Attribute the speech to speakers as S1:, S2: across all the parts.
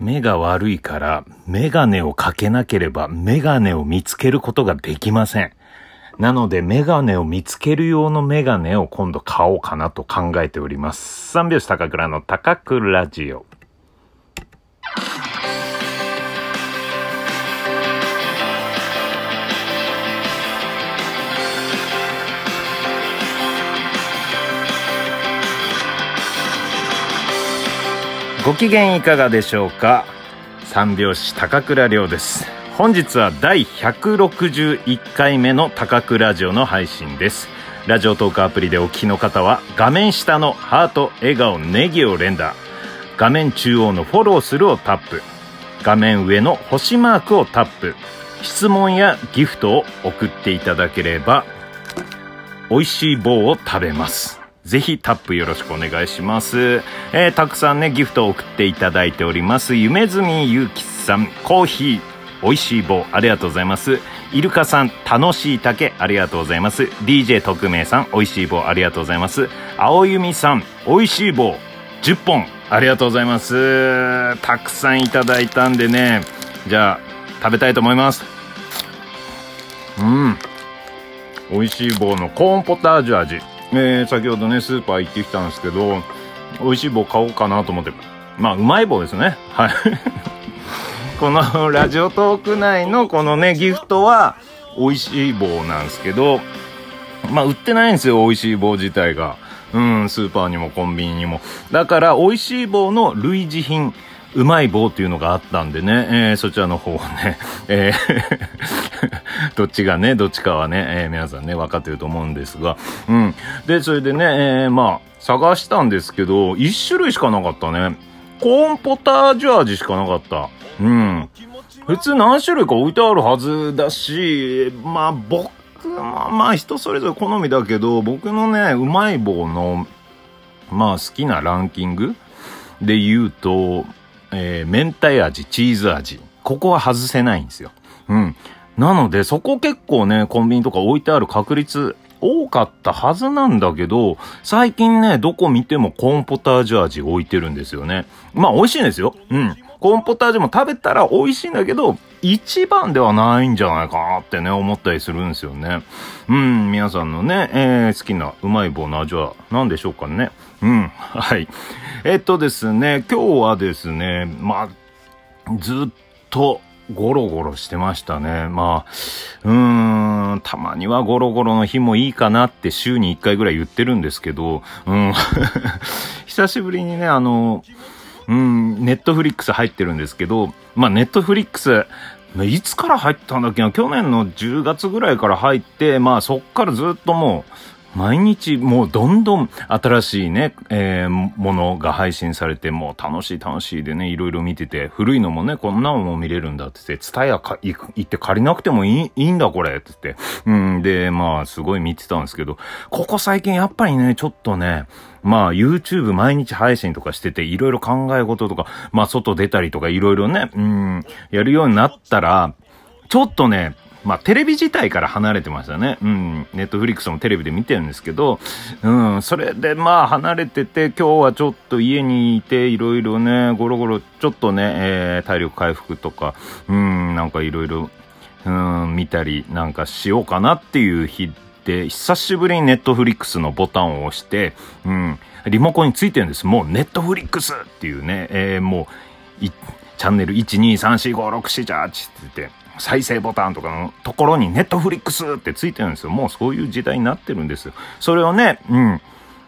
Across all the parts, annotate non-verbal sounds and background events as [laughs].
S1: 目が悪いから、メガネをかけなければ、メガネを見つけることができません。なので、メガネを見つける用のメガネを今度買おうかなと考えております。三拍子高倉の高倉ラジオ。ご機嫌いかがでしょうか？三拍子高倉涼です。本日は第161回目の高倉ラジオの配信です。ラジオトークアプリでお聞きの方は画面下のハート笑顔ネギを連打。画面中央のフォローするをタップ。画面上の星マークをタップ。質問やギフトを送っていただければ美味しい棒を食べます。ぜひタップよろしくお願いします。えーたくさんね、ギフトを送っていただいております。夢住ゆうきさん、コーヒー、美味しい棒、ありがとうございます。イルカさん、楽しい竹、ありがとうございます。DJ 特命さん、美味しい棒、ありがとうございます。青弓さん、美味しい棒、10本、ありがとうございます。たくさんいただいたんでね、じゃあ、食べたいと思います。うん。美味しい棒のコーンポタージュ味。えー、先ほどね、スーパー行ってきたんですけど、美味しい棒買おうかなと思って。まあ、うまい棒ですね。はい。[laughs] このラジオトーク内のこのね、ギフトは、美味しい棒なんですけど、まあ、売ってないんですよ、美味しい棒自体が。うん、スーパーにもコンビニにも。だから、美味しい棒の類似品、うまい棒っていうのがあったんでね、えーそちらの方をね、えー [laughs] どっちがね、どっちかはね、えー皆さんね、分かってると思うんですが、うん。で、それでね、えーまあ、探したんですけど、一種類しかなかったね。コーンポタージュ味しかなかった。うん。普通何種類か置いてあるはずだし、まあ僕はまあ人それぞれ好みだけど、僕のね、うまい棒の、まあ好きなランキングで言うと、えー明太味、チーズ味。ここは外せないんですよ。うん。なので、そこ結構ね、コンビニとか置いてある確率多かったはずなんだけど、最近ね、どこ見てもコーンポタージュ味置いてるんですよね。まあ美味しいんですよ。うん。コーンポタージュも食べたら美味しいんだけど、一番ではないんじゃないかなってね、思ったりするんですよね。うん、皆さんのね、えー好きなうまい棒の味は何でしょうかね。うん、はい。えっとですね、今日はですね、まあ、ずっとゴロゴロしてましたね。まあ、うーん、たまにはゴロゴロの日もいいかなって週に1回ぐらい言ってるんですけど、うん、[laughs] 久しぶりにね、あの、うん、ネットフリックス入ってるんですけど、まあネットフリックス、いつから入ったんだっけな？去年の10月ぐらいから入って、まあそっからずっともう、毎日もうどんどん新しいね、えーものが配信されて、もう楽しい楽しいでね、いろいろ見てて、古いのもね、こんなのも見れるんだって言って、ツタヤか行って借りなくてもいいいいんだこれって言って。うん、で、まあすごい見てたんですけど、ここ最近やっぱりね、ちょっとね、まあ YouTube 毎日配信とかしてて、いろいろ考え事とか、まあ外出たりとかいろいろね、うん、やるようになったら、ちょっとね、まあ、テレビ自体から離れてましたね。うん。ネットフリックスもテレビで見てるんですけど、うん。それでまあ、離れてて、今日はちょっと家にいて、いろいろね、ゴロゴロ、ちょっとね、えー体力回復とか、うん、なんかいろいろ、うん、見たりなんかしようかなっていう日で、久しぶりにネットフリックスのボタンを押して、うん、リモコンについてるんです。もうネットフリックスっていうね、えーもう、チャンネル1234567じゃーって言って、再生ボタンとかのところにネットフリックスってついてるんですよ。もうそういう時代になってるんですよ。それをね、うん。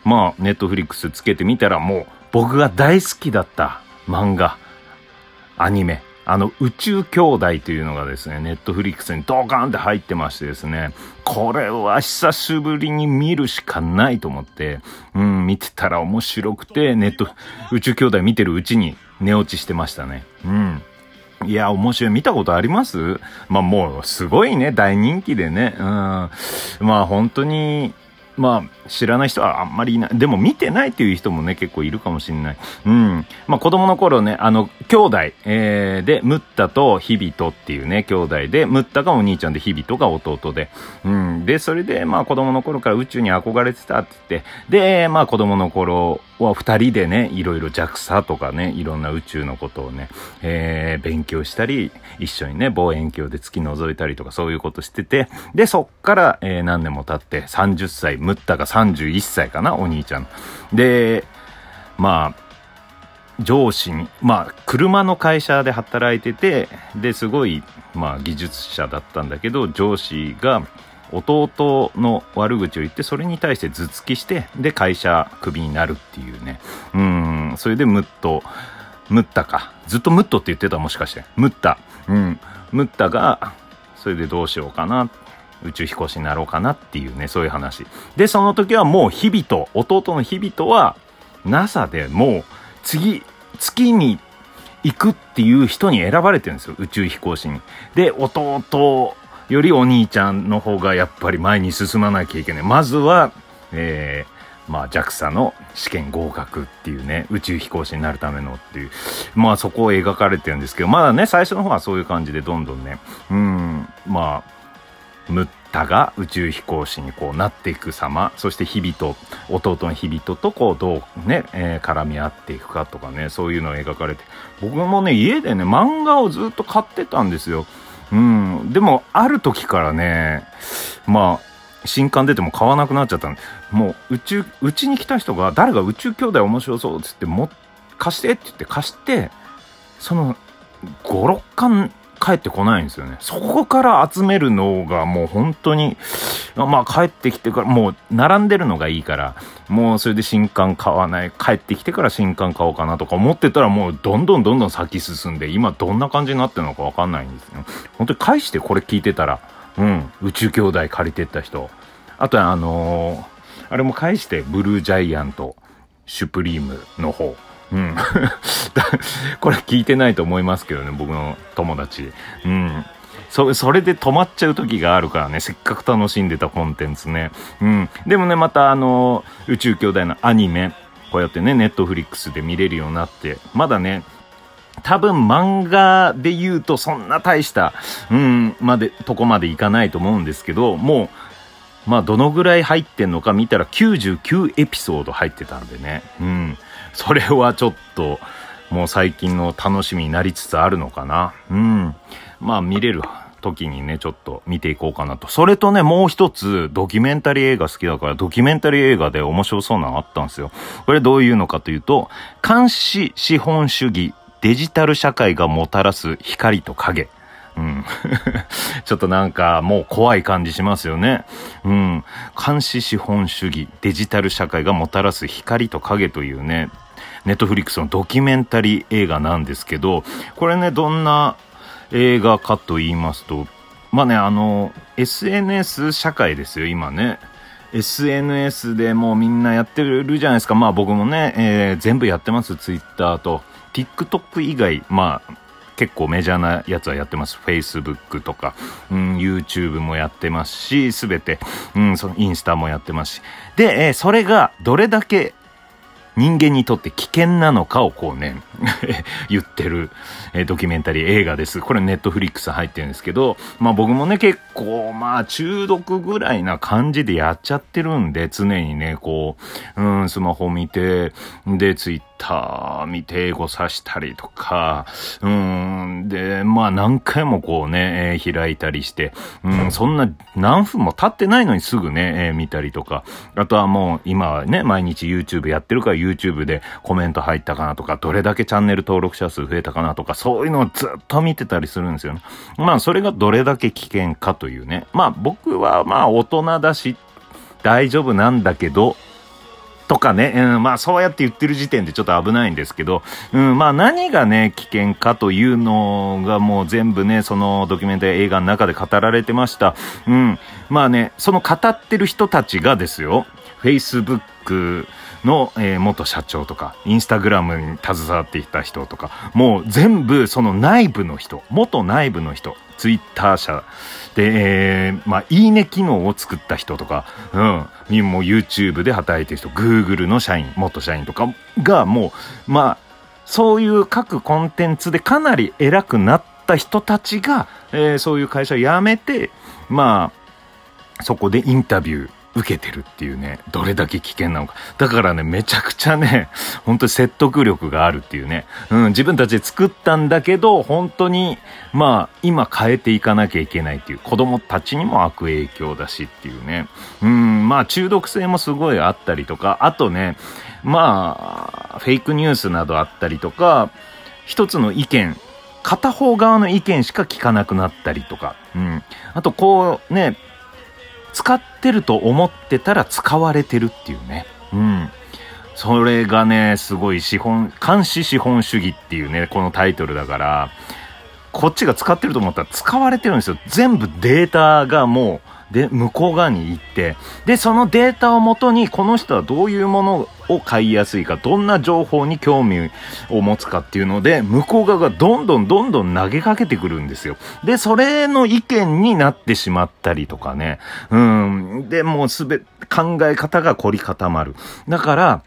S1: まあ、ネットフリックスつけてみたらもう僕が大好きだった漫画、アニメ、あの宇宙兄弟というのがですね、ネットフリックスにドカーンって入ってましてですね、これは久しぶりに見るしかないと思って、うん、見てたら面白くて、ネット、宇宙兄弟見てるうちに寝落ちしてましたね。うん。いや、面白い。見たことあります？まあもう、すごいね、大人気でね。うん。まあ本当に、まあ、知らない人はあんまりいない。でも見てないっていう人もね、結構いるかもしれない。うん。まあ子供の頃ね、あの、兄弟、えー、で、ムッタとヒビトっていうね、兄弟で、ムッタがお兄ちゃんで、ヒビトが弟で。うん。で、それで、まあ子供の頃から宇宙に憧れてたって言って、で、まあ子供の頃は二人でね、いろいろ JAXA とかね、いろんな宇宙のことをね、えー、勉強したり、一緒にね、望遠鏡で月覗いたりとかそういうことしてて、で、そっから、えー、何年も経って30歳、ムッタが31歳かな、お兄ちゃん。で、まあ、上司に、まあ、車の会社で働いてて、で、すごい、まあ、技術者だったんだけど、上司が、弟の悪口を言って、それに対して頭突きして、で、会社クビになるっていうね。うん、それでムッと、ムッタか。ずっとムットって言ってたもしかして。ムッタ。うん。ムッタが、それでどうしようかなっ。宇宙飛行士になろうかなっていうね、そういう話。で、その時はもう日々と、弟の日々とは、NASA でもう、次、月に行くっていう人に選ばれてるんですよ。宇宙飛行士に。で、弟よりお兄ちゃんの方がやっぱり前に進まなきゃいけない。まずは、えー、まあ JAXA の試験合格っていうね、宇宙飛行士になるためのっていう、まあそこを描かれてるんですけど、まだね、最初の方はそういう感じでどんどんね、うん、まあ、ムッタが宇宙飛行士にこうなっていく様、そして日々と、弟の日々ととこうどうね、えー、絡み合っていくかとかね、そういうのを描かれて、僕もね、家でね、漫画をずっと買ってたんですよ。うん。でも、ある時からね、まあ、新刊出ても買わなくなっちゃったんで、もう、宇宙、うちに来た人が、誰が宇宙兄弟面白そうっつって、も、貸してって言って貸して、その、5、6巻帰ってこないんですよね。そこから集めるのがもう本当に、まあ帰ってきてから、もう並んでるのがいいから、もうそれで新刊買わない、帰ってきてから新刊買おうかなとか思ってたらもうどんどんどんどん先進んで、今どんな感じになってるのかわかんないんですよ。本当に返してこれ聞いてたら、うん、宇宙兄弟借りてった人。あとはあのー、あれも返して、ブルージャイアント、シュプリームの方。うん。[laughs] これ聞いてないと思いますけどね、僕の友達。うん。そ、それで止まっちゃう時があるからね、せっかく楽しんでたコンテンツね。うん。でもね、またあの、宇宙兄弟のアニメ、こうやってね、ネットフリックスで見れるようになって、まだね、多分漫画で言うとそんな大した、うん、まで、とこまでいかないと思うんですけど、もう、まあどのぐらい入ってんのか見たら99エピソード入ってたんでね。うん。[laughs] それはちょっと、もう最近の楽しみになりつつあるのかな。うん。まあ見れる時にね、ちょっと見ていこうかなと。それとね、もう一つ、ドキュメンタリー映画好きだから、ドキュメンタリー映画で面白そうなのあったんですよ。これどういうのかというと、監視資本主義、デジタル社会がもたらす光と影。うん。[laughs] ちょっとなんかもう怖い感じしますよね。うん。監視資本主義、デジタル社会がもたらす光と影というね、ネットフリックスのドキュメンタリー映画なんですけど、これね、どんな映画かと言いますと、まあね、あの、SNS 社会ですよ、今ね。SNS でもうみんなやってるじゃないですか。まあ僕もね、えー、全部やってます、Twitter と。TikTok 以外、まあ、結構メジャーなやつはやってます。Facebook とか、うん、YouTube もやってますし、すべて、うん、そのインスタもやってますし。で、えー、それがどれだけ人間にとって危険なのかをこうね [laughs] 言ってる、えー、ドキュメンタリー映画です。これネットフリックス入ってるんですけど、まあ僕もね結構まあ中毒ぐらいな感じでやっちゃってるんで、常にね、こう、うん、スマホ見て、で、ツイッター見て英語さしたりとか、うん、で、まあ何回もこうね、えー、開いたりして、うん、そんな何分も経ってないのにすぐね、えー、見たりとか、あとはもう今はね、毎日 YouTube やってるから YouTube でコメント入ったかなとか、どれだけチャンネル登録者数増えたかなとか、そういうのをずっと見てたりするんですよね。まあそれがどれだけ危険かというね。まあ僕はまあ大人だし、大丈夫なんだけど、とかね、うん、まあそうやって言ってる時点でちょっと危ないんですけど、うん、まあ何がね、危険かというのがもう全部ね、そのドキュメンタリー映画の中で語られてました。うん、まあね、その語ってる人たちがですよ、Facebook、の、えー、元社長とか、インスタグラムに携わっていた人とか、もう全部その内部の人、元内部の人、ツイッター社。で、えー、まあ、いいね機能を作った人とか、うん、にも YouTube で働いてる人、Google の社員、元社員とかがもう、まあ、そういう各コンテンツでかなり偉くなった人たちが、えー、そういう会社を辞めて、まあ、そこでインタビュー、受けてるっていうね、どれだけ危険なのか。だからね、めちゃくちゃね、[laughs] 本当に説得力があるっていうね。うん、自分たちで作ったんだけど、本当に、まあ、今変えていかなきゃいけないっていう、子供たちにも悪影響だしっていうね。うん、まあ、中毒性もすごいあったりとか、あとね、まあ、フェイクニュースなどあったりとか、一つの意見、片方側の意見しか聞かなくなったりとか、うん。あと、こうね、使ってると思ってたら使われてるっていうね。うん。それがね、すごい資本、監視資本主義っていうね、このタイトルだから、こっちが使ってると思ったら使われてるんですよ。全部データがもう、で、向こう側に行って、で、そのデータをもとに、この人はどういうものを買いやすいか、どんな情報に興味を持つかっていうので、向こう側がどんどんどんどん投げかけてくるんですよ。で、それの意見になってしまったりとかね。うん。で、もうすべ、考え方が凝り固まる。だから、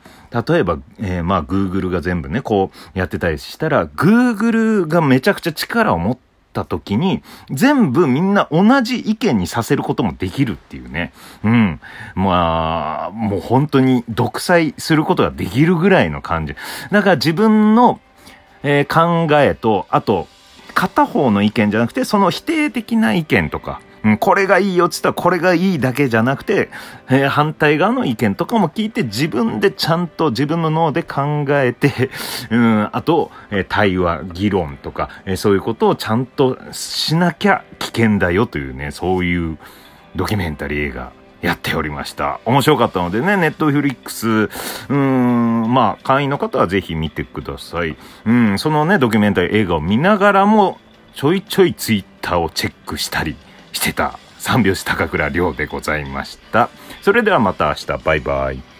S1: 例えば、えー、まあ、Google が全部ね、こうやってたりしたら、Google がめちゃくちゃ力を持ってった時に、全部みんな同じ意見にさせることもできるっていうね。うん。まあ、もう本当に独裁することができるぐらいの感じ。だから自分の、えー、考えと、あと、片方の意見じゃなくて、その否定的な意見とか、これがいいよって言ったらこれがいいだけじゃなくて、えー、反対側の意見とかも聞いて自分でちゃんと自分の脳で考えて、[laughs] うん、あと、えー、対話、議論とか、えー、そういうことをちゃんとしなきゃ危険だよというね、そういうドキュメンタリー映画やっておりました。面白かったのでね、ネットフリックス、うーん、まあ、会員の方はぜひ見てください。うん、そのね、ドキュメンタリー映画を見ながらも、ちょいちょいツイッターをチェックしたり、してた三拍子高倉涼でございました。それではまた明日、バイバイ。